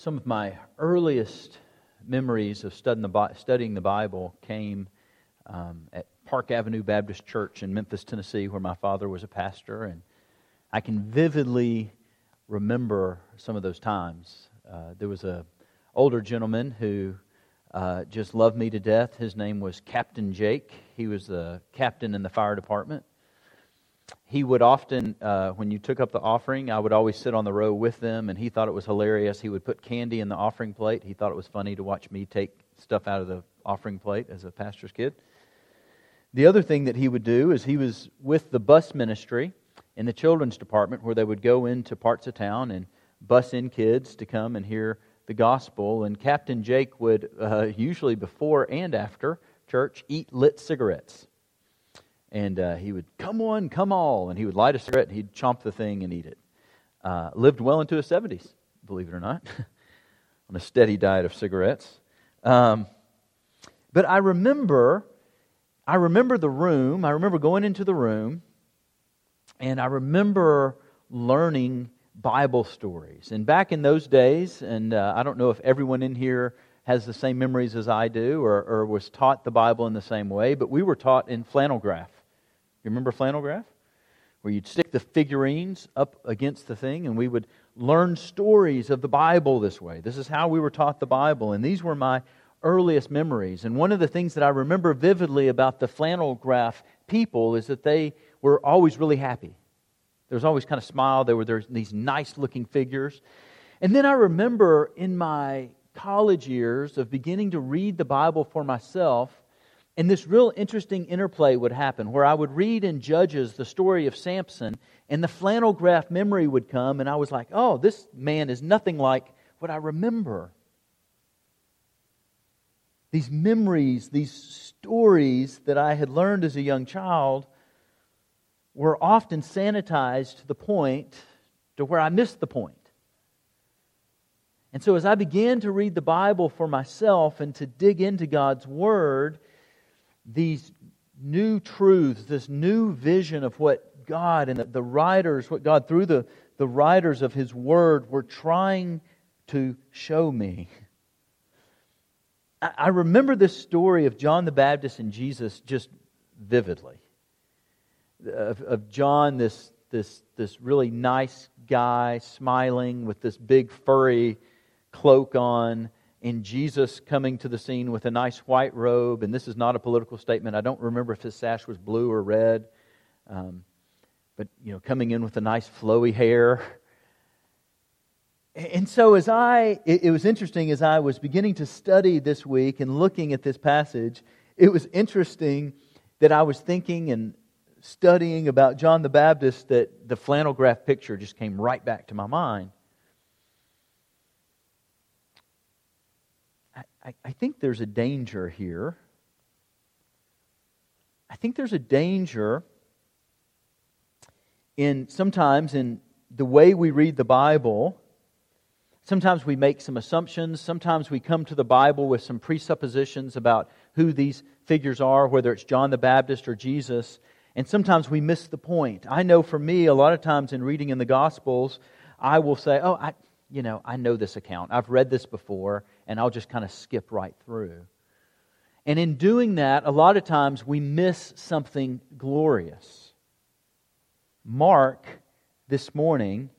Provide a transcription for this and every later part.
some of my earliest memories of studying the, Bible came um, at Park Avenue Baptist Church in Memphis, Tennessee, where my father was a pastor. And I can vividly remember some of those times. Uh, there was a older gentleman who uh, just loved me to death. His name was Captain Jake. He was the captain in the fire department he would often, uh, when you took up the offering, I would always sit on the row with them, and he thought it was hilarious. He would put candy in the offering plate. He thought it was funny to watch me take stuff out of the offering plate as a pastor's kid. The other thing that he would do is he was with the bus ministry in the children's department where they would go into parts of town and bus in kids to come and hear the gospel. And Captain Jake would, uh, usually before and after church, eat lit cigarettes. And uh, he would, come one, come all. And he would light a cigarette and he'd chomp the thing and eat it. Uh, lived well into his 70s, believe it or not, on a steady diet of cigarettes. Um, but I remember, I remember the room. I remember going into the room, and I remember learning Bible stories. And back in those days, and uh, I don't know if everyone in here has the same memories as I do or, or was taught the Bible in the same way, but we were taught in flannel graph. You remember flannel graph? Where you'd stick the figurines up against the thing, and we would learn stories of the Bible this way. This is how we were taught the Bible, and these were my earliest memories. And one of the things that I remember vividly about the flannel graph people is that they were always really happy. There was always kind of smile. There were there these nice looking figures. And then I remember in my college years of beginning to read the Bible for myself and this real interesting interplay would happen where I would read in Judges the story of Samson, and the flannel graph memory would come, and I was like, oh, this man is nothing like what I remember. These memories, these stories that I had learned as a young child were often sanitized to the point to where I missed the point. And so, as I began to read the Bible for myself and to dig into God's Word, these new truths, this new vision of what God and the, writers, what God, through the, the writers of His Word, were trying to show me. I, I remember this story of John the Baptist and Jesus just vividly. Of, of John, this, this, this really nice guy, smiling with this big furry cloak on in Jesus coming to the scene with a nice white robe, and this is not a political statement. I don't remember if his sash was blue or red, um, but you know, coming in with a nice flowy hair. And so, as I, it, it was interesting as I was beginning to study this week and looking at this passage, it was interesting that I was thinking and studying about John the Baptist that the flannel graph picture just came right back to my mind. I, I think there's a danger here. I think there's a danger in sometimes in the way we read the Bible. Sometimes we make some assumptions. Sometimes we come to the Bible with some presuppositions about who these figures are, whether it's John the Baptist or Jesus. And sometimes we miss the point. I know for me, a lot of times in reading in the Gospels, I will say, oh, I, you know, I know this account. I've read this before, and I'll just kind of skip right through. And in doing that, a lot of times we miss something glorious. Mark, this morning,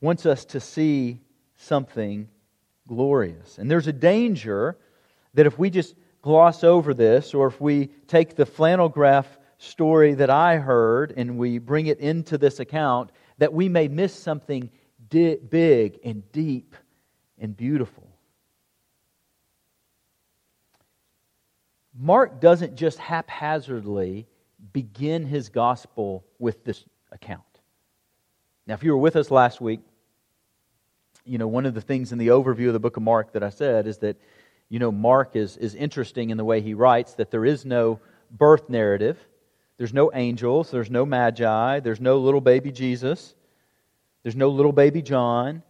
wants us to see something glorious. And there's a danger that if we just gloss over this, or if we take the flannel graph story that I heard and we bring it into this account, that we may miss something di- big and deep and beautiful. Mark doesn't just haphazardly begin his gospel with this account. Now, if you were with us last week, you know, one of the things in the overview of the book of Mark that I said is that, you know, Mark is, is interesting in the way he writes that there is no birth narrative. There's no angels. There's no magi. There's no little baby Jesus. There's no little baby John.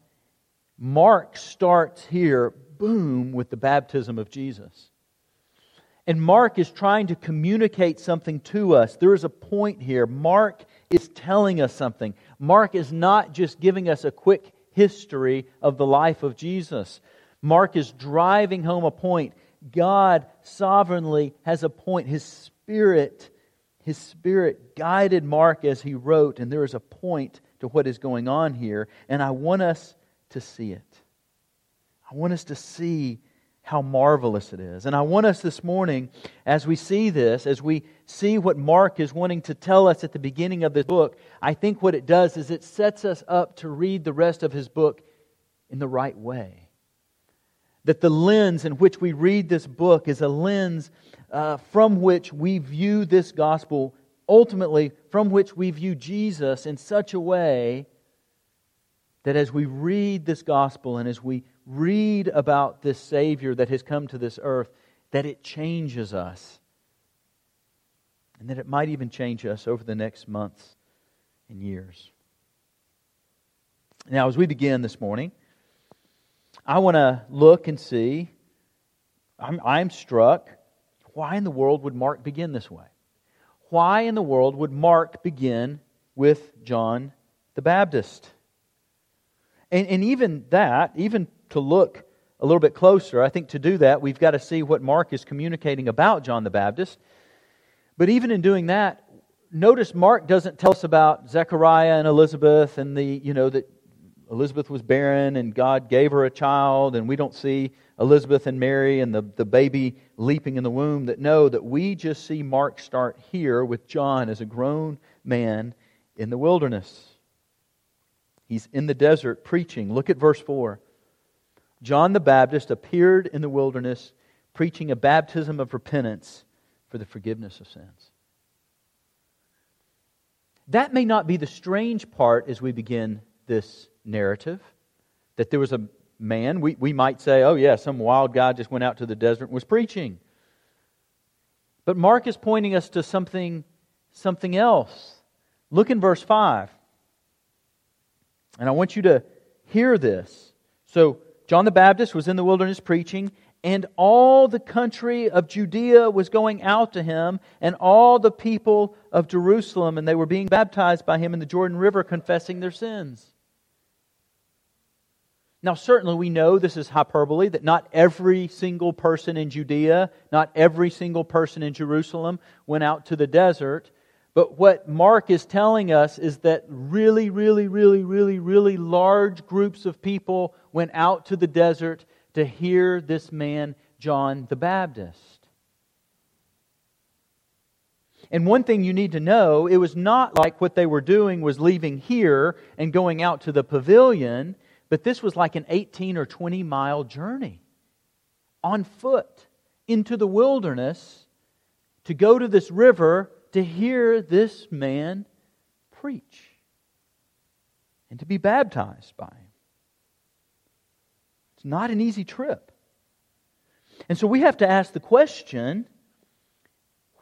Mark starts here, boom, with the baptism of Jesus. And Mark is trying to communicate something to us. There is a point here. Mark is telling us something. Mark is not just giving us a quick history of the life of Jesus. Mark is driving home a point. God sovereignly has a point. His Spirit, His Spirit guided Mark as he wrote, and there is a point to what is going on here, and I want us to see it. I want us to see how marvelous it is. And I want us this morning, as we see this, as we see what Mark is wanting to tell us at the beginning of this book, I think what it does is it sets us up to read the rest of his book in the right way. That the lens in which we read this book is a lens uh, from which we view this gospel, ultimately, from which we view Jesus in such a way that as we read this gospel and as we read about this Savior that has come to this earth, that it changes us. And that it might even change us over the next months and years. Now, as we begin this morning, I want to look and see. I'm, I'm struck. Why in the world would Mark begin this way? Why in the world would Mark begin with John the Baptist? And, and even that, even to look a little bit closer, I think to do that, we've got to see what Mark is communicating about John the Baptist. But even in doing that, notice Mark doesn't tell us about Zechariah and Elizabeth and the, you know, that Elizabeth was barren and God gave her a child, and we don't see Elizabeth and Mary and the, the baby leaping in the womb. That no, that we just see Mark start here with John as a grown man in the wilderness. He's in the desert preaching. Look at verse 4. John the Baptist appeared in the wilderness preaching a baptism of repentance for the forgiveness of sins. That may not be the strange part as we begin this narrative, that there was a man, we, we might say, oh, yeah, some wild guy just went out to the desert and was preaching. But Mark is pointing us to something, something else. Look in verse 5. And I want you to hear this. So, John the Baptist was in the wilderness preaching, and all the country of Judea was going out to him, and all the people of Jerusalem, and they were being baptized by him in the Jordan River, confessing their sins. Now, certainly we know this is hyperbole, that not every single person in Judea, not every single person in Jerusalem went out to the desert. But what Mark is telling us is that really, really, really, really, really large groups of people went out to the desert to hear this man, John the Baptist. And one thing you need to know it was not like what they were doing was leaving here and going out to the pavilion, but this was like an 18 or 20 mile journey on foot into the wilderness to go to this river to hear this man preach and to be baptized by him. It's not an easy trip. And so we have to ask the question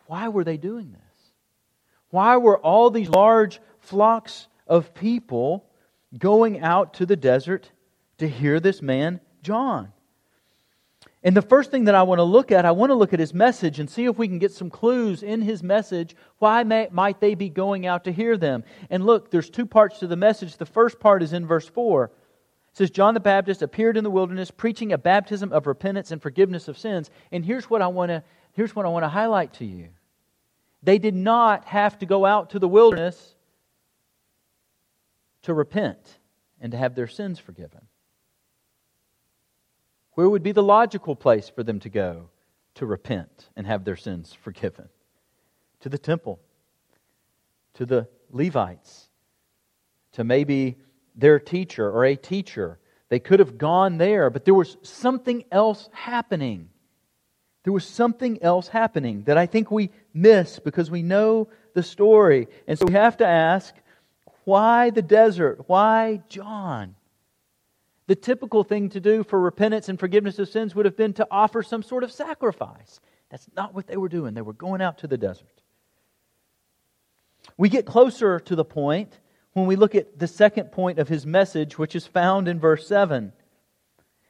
why were they doing this? Why were all these large flocks of people going out to the desert to hear this man, John? And the first thing that I want to look at, I want to look at his message and see if we can get some clues in his message. Why may, might they be going out to hear them? And look, there's two parts to the message. The first part is in verse 4. Says, John the Baptist appeared in the wilderness preaching a baptism of repentance and forgiveness of sins. And here's what I want to, here's what I want to highlight to you. They did not have to go out to the wilderness to repent and to have their sins forgiven. Where would be the logical place for them to go to repent and have their sins forgiven? To the temple, to the Levites, to maybe their teacher or a teacher. They could have gone there, but there was something else happening. There was something else happening that I think we miss because we know the story. And so we have to ask why the desert? Why John? The typical thing to do for repentance and forgiveness of sins would have been to offer some sort of sacrifice. That's not what they were doing. They were going out to the desert. We get closer to the point when we look at the second point of his message, which is found in verse 7.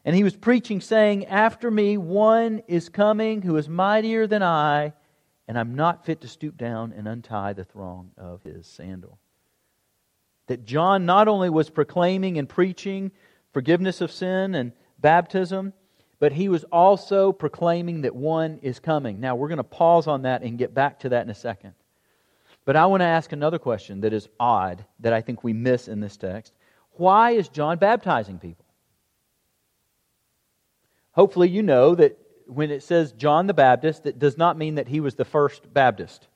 And he was preaching, saying, After me one is coming who is mightier than I, and I'm not fit to stoop down and untie the thong of his sandal that John not only was proclaiming and preaching forgiveness of sin and baptism, but he was also proclaiming that one is coming. Now, we're going to pause on that and get back to that in a second. But I want to ask another question that is odd that I think we miss in this text. Why is John baptizing people? Hopefully, you know that when it says John the Baptist, it does not mean that he was the first Baptist.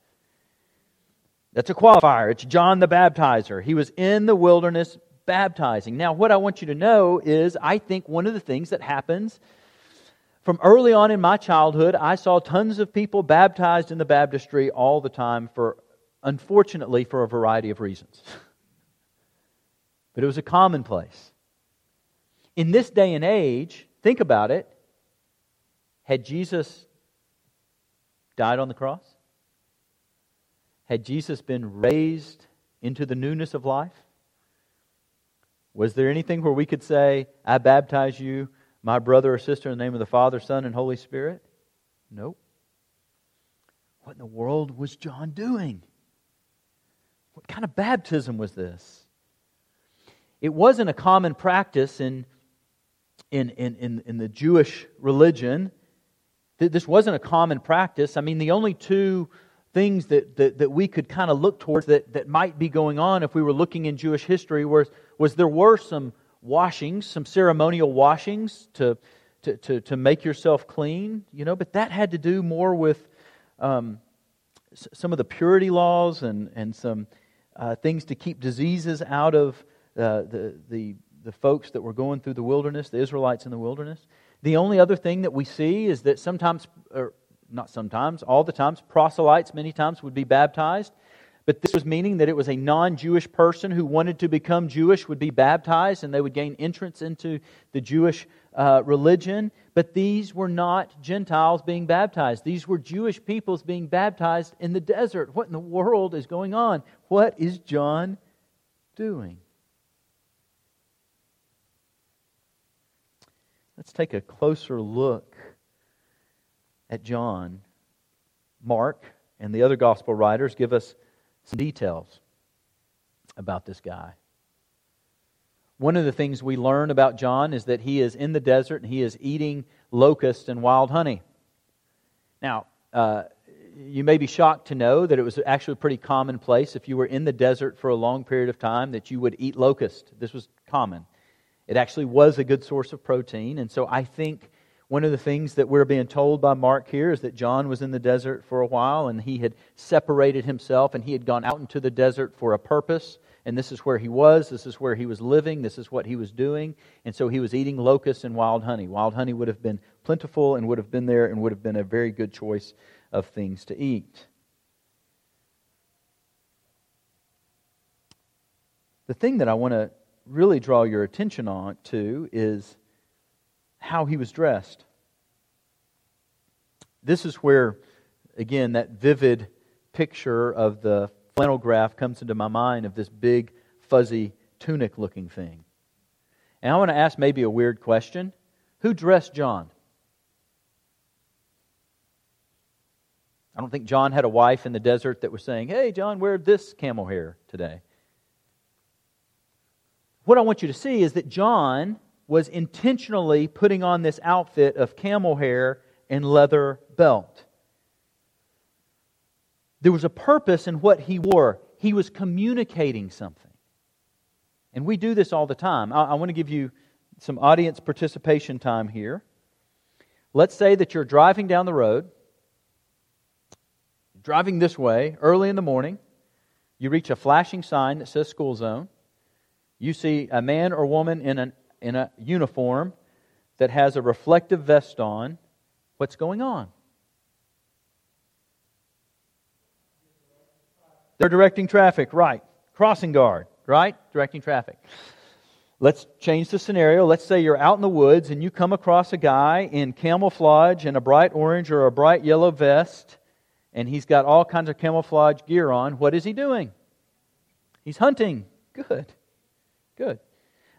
That's a qualifier. It's John the Baptizer. He was in the wilderness baptizing. Now, what I want you to know is I think one of the things that happens from early on in my childhood, I saw tons of people baptized in the baptistry all the time for, unfortunately, for a variety of reasons. but it was a commonplace. In this day and age, think about it. Had Jesus died on the cross? Had Jesus been raised into the newness of life? Was there anything where we could say, I baptize you, my brother or sister, in the name of the Father, Son, and Holy Spirit? Nope. What in the world was John doing? What kind of baptism was this? It wasn't a common practice in, in, in, in, in the Jewish religion. This wasn't a common practice. I mean, the only two things that, that, that we could kind of look towards that, that might be going on if we were looking in Jewish history was, was there were some washings, some ceremonial washings to, to, to, to make yourself clean, you know, but that had to do more with um, some of the purity laws and, and some uh, things to keep diseases out of uh, the, the, the folks that were going through the wilderness, the Israelites in the wilderness. The only other thing that we see is that sometimes, or not sometimes, all the times, proselytes many times would be baptized. But this was meaning that it was a non Jewish person who wanted to become Jewish would be baptized and they would gain entrance into the Jewish uh, religion. But these were not Gentiles being baptized. These were Jewish peoples being baptized in the desert. What in the world is going on? What is John doing? Let's take a closer look at John, Mark, and the other gospel writers give us some details about this guy. One of the things we learn about John is that he is in the desert and he is eating locusts and wild honey. Now, uh, you may be shocked to know that it was actually pretty commonplace if you were in the desert for a long period of time that you would eat locust. This was common. It actually was a good source of protein, and so I think one of the things that we're being told by Mark here is that John was in the desert for a while and he had separated himself and he had gone out into the desert for a purpose. And this is where he was, this is where he was living, this is what he was doing. And so he was eating locusts and wild honey. Wild honey would have been plentiful and would have been there and would have been a very good choice of things to eat. The thing that I want to really draw your attention on to is how he was dressed. This is where, again, that vivid picture of the flannel graph comes into my mind of this big, fuzzy, tunic looking thing. And I want to ask maybe a weird question Who dressed John? I don't think John had a wife in the desert that was saying, Hey, John, wear this camel hair today. What I want you to see is that John was intentionally putting on this outfit of camel hair and leather belt. There was a purpose in what he wore. He was communicating something. And we do this all the time. I, I want to give you some audience participation time here. Let's say that you're driving down the road, driving this way early in the morning. You reach a flashing sign that says school zone. You see a man or woman in an in a uniform that has a reflective vest on, what's going on? They're directing traffic, right. Crossing guard, right? Directing traffic. Let's change the scenario. Let's say you're out in the woods and you come across a guy in camouflage and a bright orange or a bright yellow vest, and he's got all kinds of camouflage gear on. What is he doing? He's hunting. Good. Good.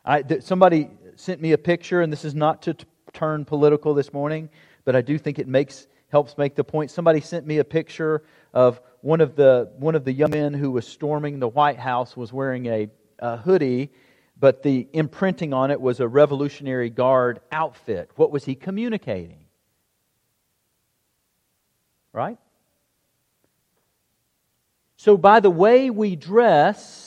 I, th- somebody sent me a picture, and this is not to t- turn political this morning, but I do think it makes helps make the point. Somebody sent me a picture of one of the one of the young men who was storming the White House was wearing a uh, hoodie, but the imprinting on it was a Revolutionary Guard outfit. What was he communicating? Right? So, by the way we dress,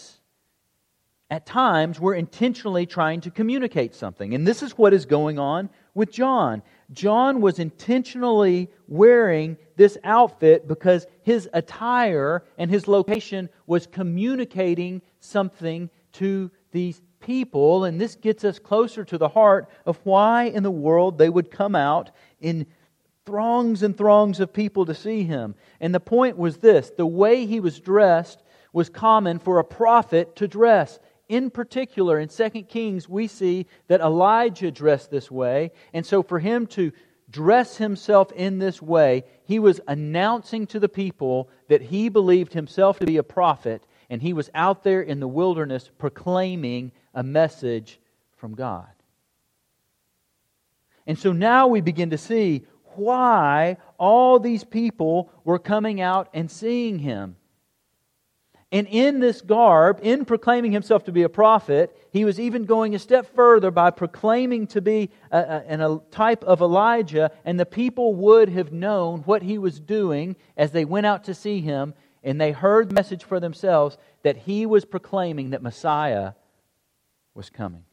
at times we're intentionally trying to communicate something. And this is what is going on with John. John was intentionally wearing this outfit because his attire and his location was communicating something to these people. And this gets us closer to the heart of why in the world they would come out in throngs and throngs of people to see him. And the point was this the way he was dressed was common for a prophet to dress in particular, in 2 Kings, we see that Elijah dressed this way. And so, for him to dress himself in this way, he was announcing to the people that he believed himself to be a prophet, and he was out there in the wilderness proclaiming a message from God. And so now we begin to see why all these people were coming out and seeing him. And in this garb, in proclaiming himself to be a prophet, he was even going a step further by proclaiming to be a, a, a, type of Elijah, and the people would have known what he was doing as they went out to see him, and they heard the message for themselves that he was proclaiming that Messiah was coming.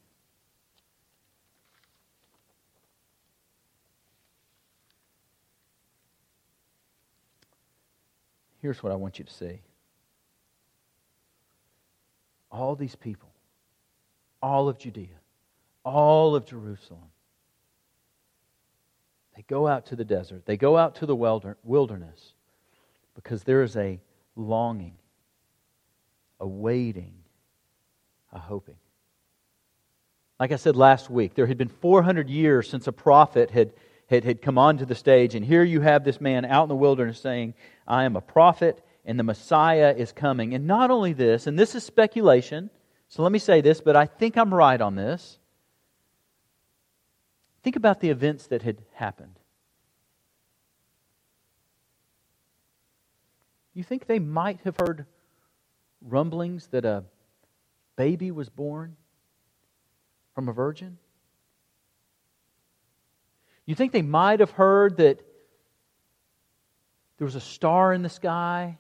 Here's what I want you to see all these people, all of Judea, all of Jerusalem, they go out to the desert, they go out to the wilderness because there is a longing, a waiting, a hoping. Like I said last week, there had been 400 years since a prophet had, had, had come onto the stage, and here you have this man out in the wilderness saying, I am a prophet and the Messiah is coming. And not only this, and this is speculation, so let me say this, but I think I'm right on this. Think about the events that had happened. You think they might have heard rumblings that a baby was born from a virgin? You think they might have heard that there was a star in the sky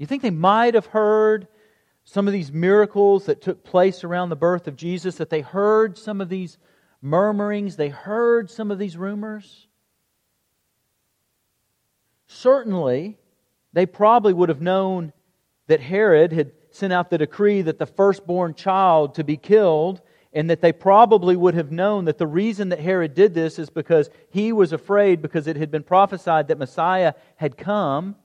you think they might have heard some of these miracles that took place around the birth of Jesus, that they heard some of these murmurings, they heard some of these rumors? Certainly, they probably would have known that Herod had sent out the decree that the firstborn child to be killed, and that they probably would have known that the reason that Herod did this is because he was afraid because it had been prophesied that Messiah had come.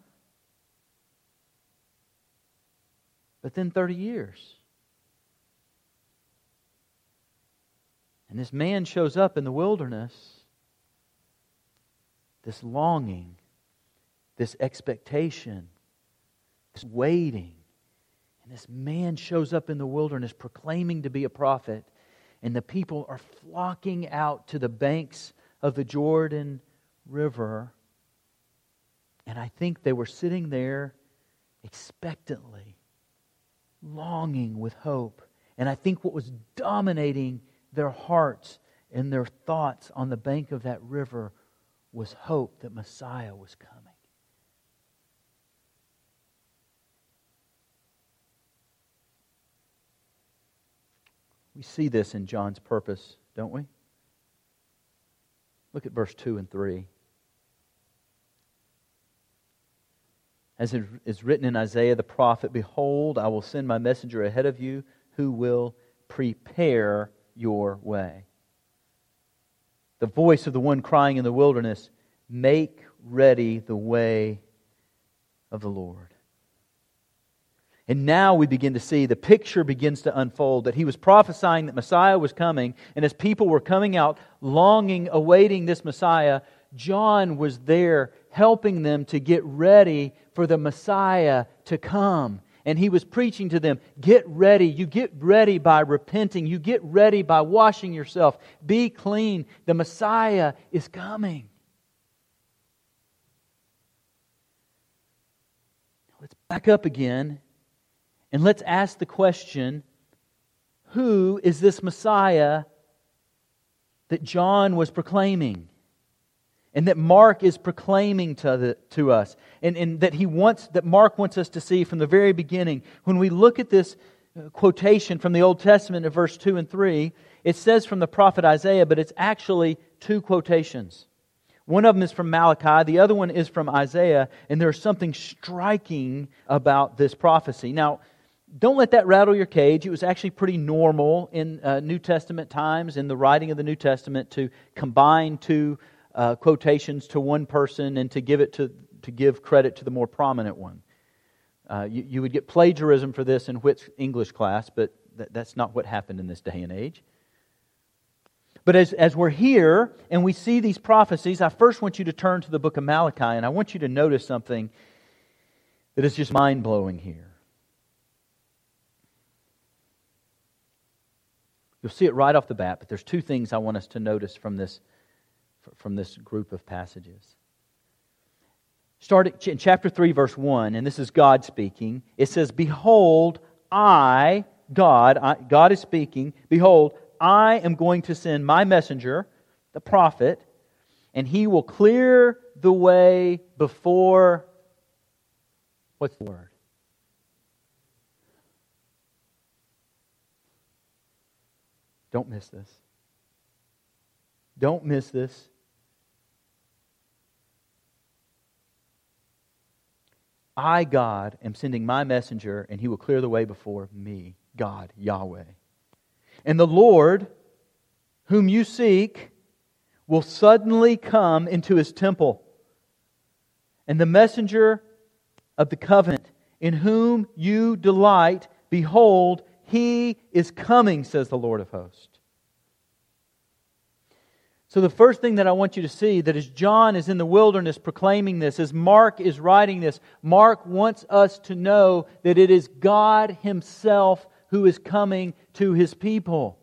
But then 30 years. And this man shows up in the wilderness, this longing, this expectation, this waiting. And this man shows up in the wilderness proclaiming to be a prophet, and the people are flocking out to the banks of the Jordan River. And I think they were sitting there expectantly longing with hope. And I think what was dominating their hearts and their thoughts on the bank of that river was hope that Messiah was coming. We see this in John's purpose, don't we? Look at verse 2 and 3. As it is written in Isaiah the prophet, Behold, I will send my messenger ahead of you who will prepare your way. The voice of the one crying in the wilderness, Make ready the way of the Lord. And now we begin to see the picture begins to unfold that he was prophesying that Messiah was coming. And as people were coming out, longing, awaiting this Messiah, John was there helping them to get ready for the Messiah to come. And he was preaching to them get ready. You get ready by repenting. You get ready by washing yourself. Be clean. The Messiah is coming. Let's back up again and let's ask the question who is this Messiah that John was proclaiming and that Mark is proclaiming to, the, to us and, and that he wants that Mark wants us to see from the very beginning. When we look at this uh, quotation from the Old Testament in verse 2 and 3, it says from the prophet Isaiah, but it's actually two quotations. One of them is from Malachi, the other one is from Isaiah, and there's something striking about this prophecy. Now, don't let that rattle your cage. It was actually pretty normal in uh, New Testament times, in the writing of the New Testament, to combine two uh, quotations to one person and to give it to, to give credit to the more prominent one. Uh, you, you, would get plagiarism for this in which English class, but th- that's not what happened in this day and age. But as, as we're here and we see these prophecies, I first want you to turn to the book of Malachi, and I want you to notice something that is just mind blowing here. You'll see it right off the bat, but there's two things I want us to notice from this, from this group of passages. Start in chapter 3, verse 1, and this is God speaking. It says, Behold, I, God, I, God is speaking, behold, I am going to send my messenger, the prophet, and he will clear the way before. What's the word? Don't miss this. Don't miss this. I, God, am sending my messenger, and he will clear the way before me, God, Yahweh. And the Lord, whom you seek, will suddenly come into his temple. And the messenger of the covenant, in whom you delight, behold, he is coming, says the Lord of hosts. So, the first thing that I want you to see that as John is in the wilderness proclaiming this, as Mark is writing this, Mark wants us to know that it is God Himself who is coming to His people.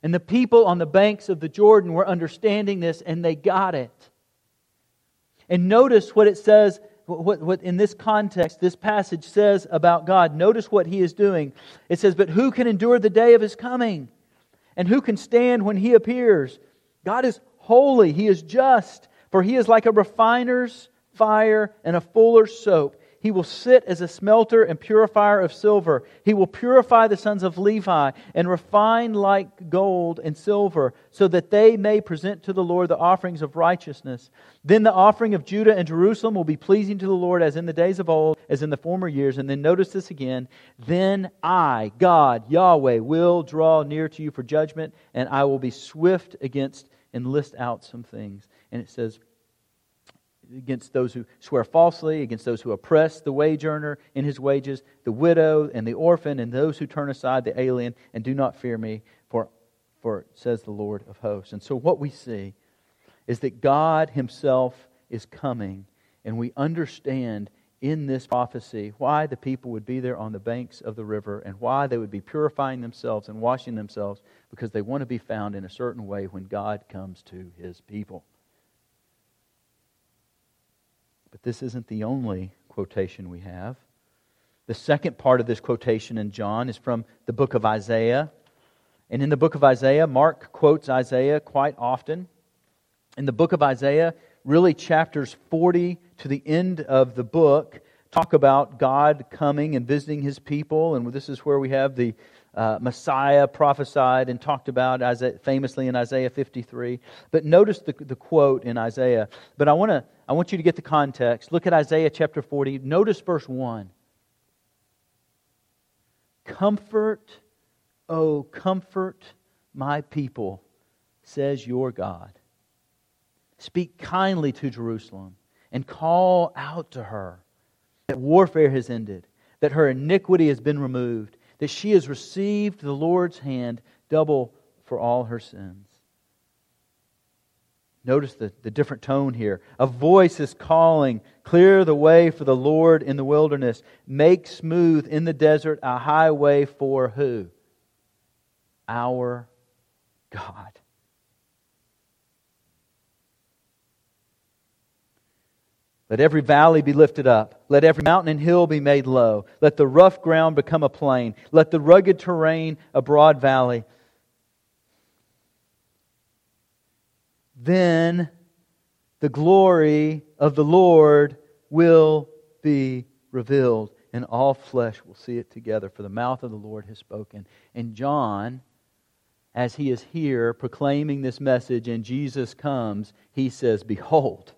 And the people on the banks of the Jordan were understanding this and they got it. And notice what it says what, what in this context, this passage says about God. Notice what he is doing. It says, But who can endure the day of his coming? And who can stand when he appears? God is holy, he is just, for he is like a refiner's fire and a fuller's soap. He will sit as a smelter and purifier of silver. He will purify the sons of Levi and refine like gold and silver, so that they may present to the Lord the offerings of righteousness. Then the offering of Judah and Jerusalem will be pleasing to the Lord as in the days of old, as in the former years. And then notice this again. Then I, God, Yahweh, will draw near to you for judgment, and I will be swift against and list out some things. And it says, against those who swear falsely, against those who oppress the wage earner in his wages, the widow and the orphan, and those who turn aside the alien and do not fear me, for, for says the Lord of hosts. And so what we see is that God himself is coming, and we understand in this prophecy why the people would be there on the banks of the river and why they would be purifying themselves and washing themselves because they want to be found in a certain way when God comes to his people. But this isn't the only quotation we have. The second part of this quotation in John is from the book of Isaiah. And in the book of Isaiah, Mark quotes Isaiah quite often. In the book of Isaiah, really chapters 40 to the end of the book talk about God coming and visiting his people. And this is where we have the uh, Messiah prophesied and talked about Isaiah, famously in Isaiah 53. But notice the, the quote in Isaiah. But I, wanna, I want you to get the context. Look at Isaiah chapter 40. Notice verse 1. Comfort, oh, comfort my people, says your God. Speak kindly to Jerusalem and call out to her that warfare has ended, that her iniquity has been removed, that she has received the Lord's hand double for all her sins. Notice the, the different tone here. A voice is calling, Clear the way for the Lord in the wilderness. Make smooth in the desert a highway for who? Our God. Let every valley be lifted up. Let every mountain and hill be made low. Let the rough ground become a plain. Let the rugged terrain a broad valley. Then the glory of the Lord will be revealed, and all flesh will see it together, for the mouth of the Lord has spoken. And John, as he is here proclaiming this message, and Jesus comes, he says, Behold,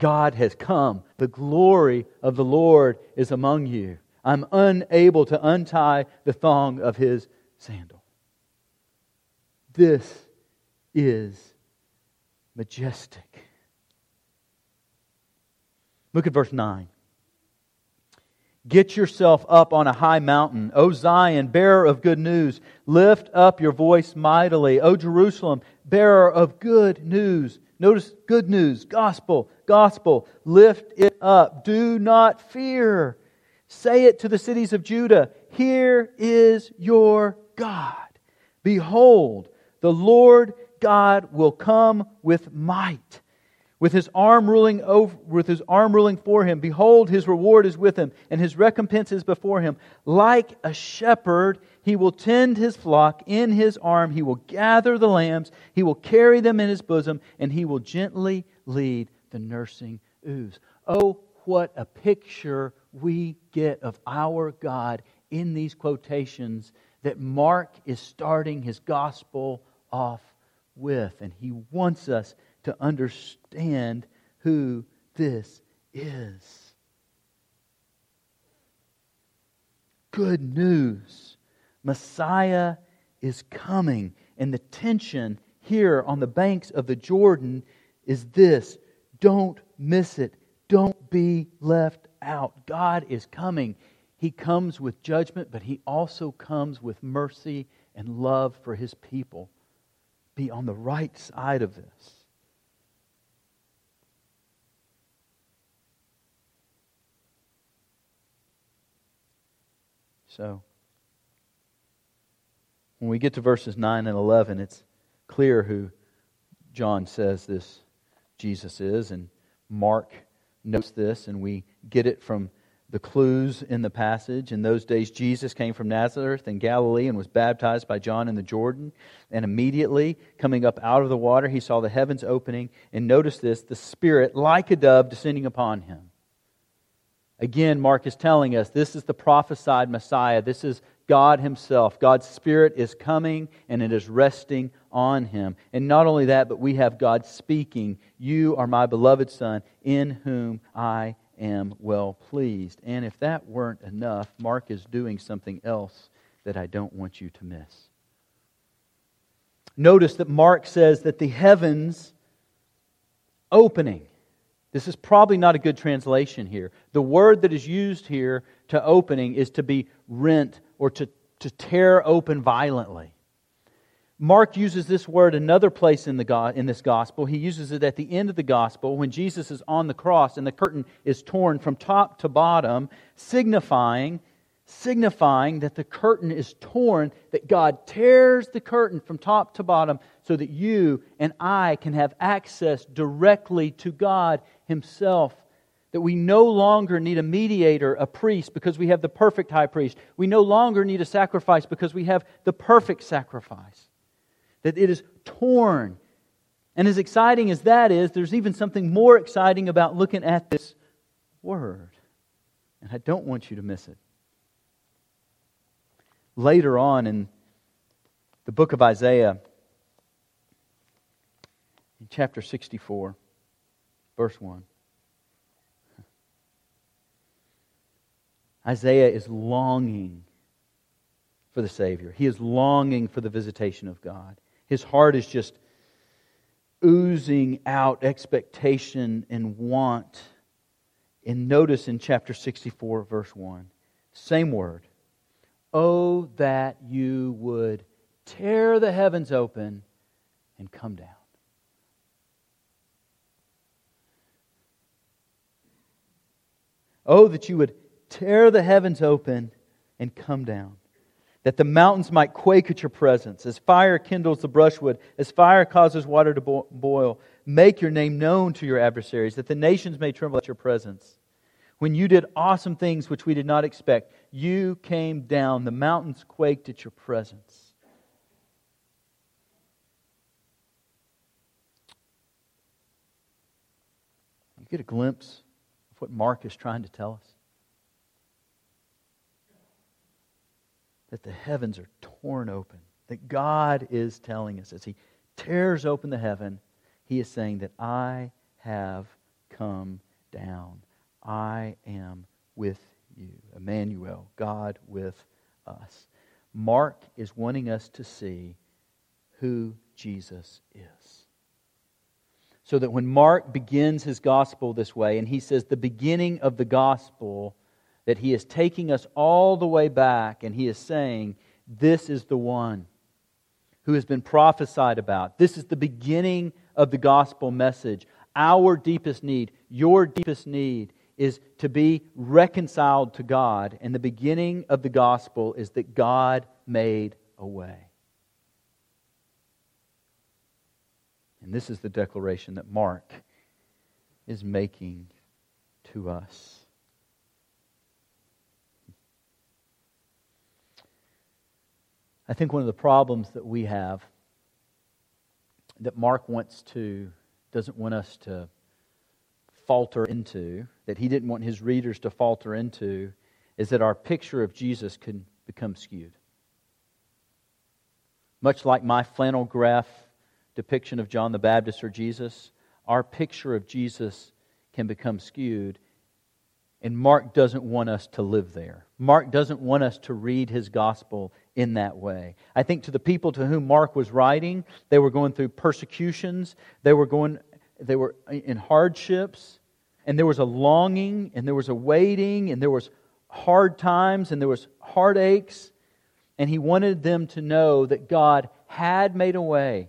God has come. The glory of the Lord is among you. I'm unable to untie the thong of his sandal. This is majestic. Look at verse 9. Get yourself up on a high mountain, O Zion, bearer of good news. Lift up your voice mightily, O Jerusalem, bearer of good news. Notice good news, gospel, gospel. Lift it up. Do not fear. Say it to the cities of Judah Here is your God. Behold, the Lord God will come with might with his arm ruling over, with his arm ruling for him behold his reward is with him and his recompense is before him. Like a shepherd he will tend his flock. In his arm he will gather the lambs. He will carry them in his bosom and he will gently lead the nursing ewes oh what a picture we get of our god in these quotations that mark is starting his gospel off with. And he wants us to understand who this is. Good news. Messiah is coming. And the tension here on the banks of the Jordan is this don't miss it. Don't be left out. God is coming. He comes with judgment, but He also comes with mercy and love for His people. Be on the right side of this. So, when we get to verses 9 and 11, it's clear who John says this Jesus is, and Mark notes this, and we get it from the clues in the passage. In those days, Jesus came from Nazareth in Galilee and was baptized by John in the Jordan. And immediately, coming up out of the water, he saw the heavens opening. And notice this the Spirit, like a dove, descending upon him. Again, Mark is telling us this is the prophesied Messiah. This is God Himself. God's Spirit is coming and it is resting on Him. And not only that, but we have God speaking, You are my beloved Son, in whom I am well pleased. And if that weren't enough, Mark is doing something else that I don't want you to miss. Notice that Mark says that the heavens opening this is probably not a good translation here. The word that is used here to opening is to be rent or to, to tear open violently. Mark uses this word another place in, the, in this gospel. He uses it at the end of the gospel when Jesus is on the cross and the curtain is torn from top to bottom, signifying signifying that the curtain is torn, that God tears the curtain from top to bottom so that you and I can have access directly to God Himself. That we no longer need a mediator, a priest, because we have the perfect high priest. We no longer need a sacrifice because we have the perfect sacrifice. That it is torn. And as exciting as that is, there's even something more exciting about looking at this word. And I don't want you to miss it later on in the book of Isaiah, in chapter 64, verse 1. Isaiah is longing for the Savior. He is longing for the visitation of God. His heart is just oozing out expectation and want. And notice in chapter 64, verse 1, same word. Oh, that you would tear the heavens open and come down. Oh, that you would tear the heavens open and come down. That the mountains might quake at your presence, as fire kindles the brushwood, as fire causes water to boil, make your name known to your adversaries, that the nations may tremble at your presence. When you did awesome things which we did not expect, you came down. The mountains quaked at your presence. You get a glimpse what Mark is trying to tell us? That the heavens are torn open. That God is telling us as He tears open the heaven, He is saying that I have come down. I am with you. Emmanuel, God with us. Mark is wanting us to see who Jesus is. So that when Mark begins his gospel this way, and he says the beginning of the gospel, that he is taking us all the way back, and he is saying, This is the one who has been prophesied about. This is the beginning of the gospel message. Our deepest need, your deepest need, is to be reconciled to God. And the beginning of the gospel is that God made a way. And this is the declaration that Mark is making to us. I think one of the problems that we have that Mark wants to doesn't want us to falter into, that he didn't want his readers to falter into, is that our picture of Jesus can become skewed. Much like my flannel graph depiction of John the Baptist or Jesus, our picture of Jesus can become skewed. And Mark doesn't want us to live there. Mark doesn't want us to read his gospel in that way. I think to the people to whom Mark was writing, they were going through persecutions, they were going they were in hardships, and there was a longing and there was a waiting and there was hard times and there was heartaches and he wanted them to know that God had made a way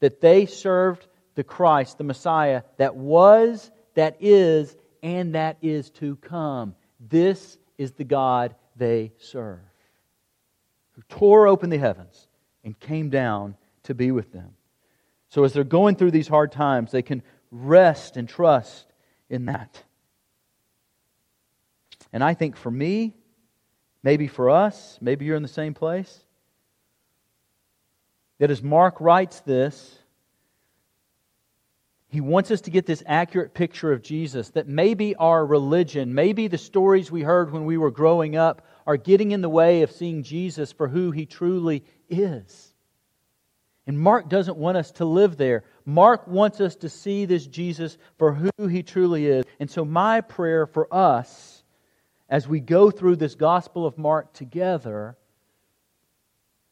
that they served the Christ the Messiah that was that is and that is to come this is the God they serve who tore open the heavens and came down to be with them so as they're going through these hard times they can rest and trust in that. And I think for me, maybe for us, maybe you're in the same place, that as Mark writes this, he wants us to get this accurate picture of Jesus that maybe our religion, maybe the stories we heard when we were growing up are getting in the way of seeing Jesus for who he truly is. And Mark doesn't want us to live there. Mark wants us to see this Jesus for who he truly is. And so, my prayer for us as we go through this Gospel of Mark together,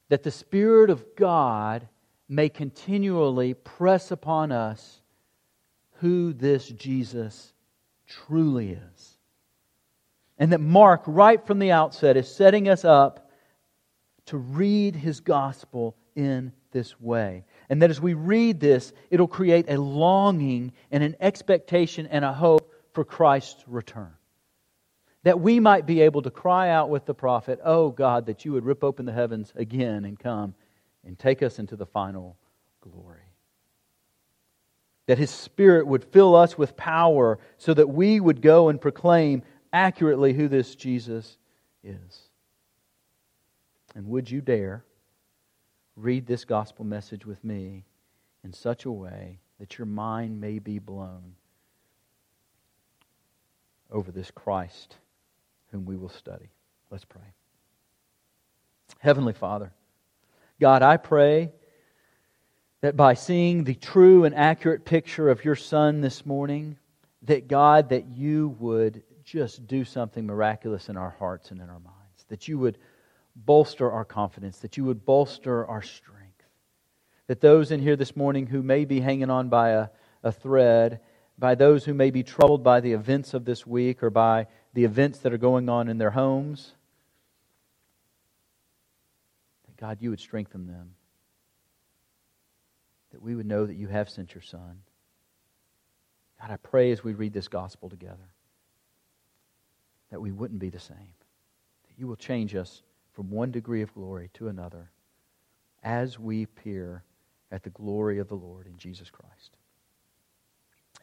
that the Spirit of God may continually press upon us who this Jesus truly is. And that Mark, right from the outset, is setting us up to read his gospel in this way. And that as we read this, it'll create a longing and an expectation and a hope for Christ's return. That we might be able to cry out with the prophet, Oh God, that you would rip open the heavens again and come and take us into the final glory. That his spirit would fill us with power so that we would go and proclaim accurately who this Jesus is. And would you dare? read this gospel message with me in such a way that your mind may be blown over this Christ whom we will study. Let's pray. Heavenly Father, God, I pray that by seeing the true and accurate picture of your Son this morning, that God, that you would just do something miraculous in our hearts and in our minds, that you would bolster our confidence, that you would bolster our strength. That those in here this morning who may be hanging on by a, a thread, by those who may be troubled by the events of this week or by the events that are going on in their homes, that God, you would strengthen them. That we would know that you have sent your Son. God, I pray as we read this gospel together that we wouldn't be the same. That you will change us from one degree of glory to another as we peer at the glory of the Lord in Jesus Christ.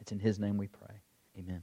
It's in His name we pray. Amen.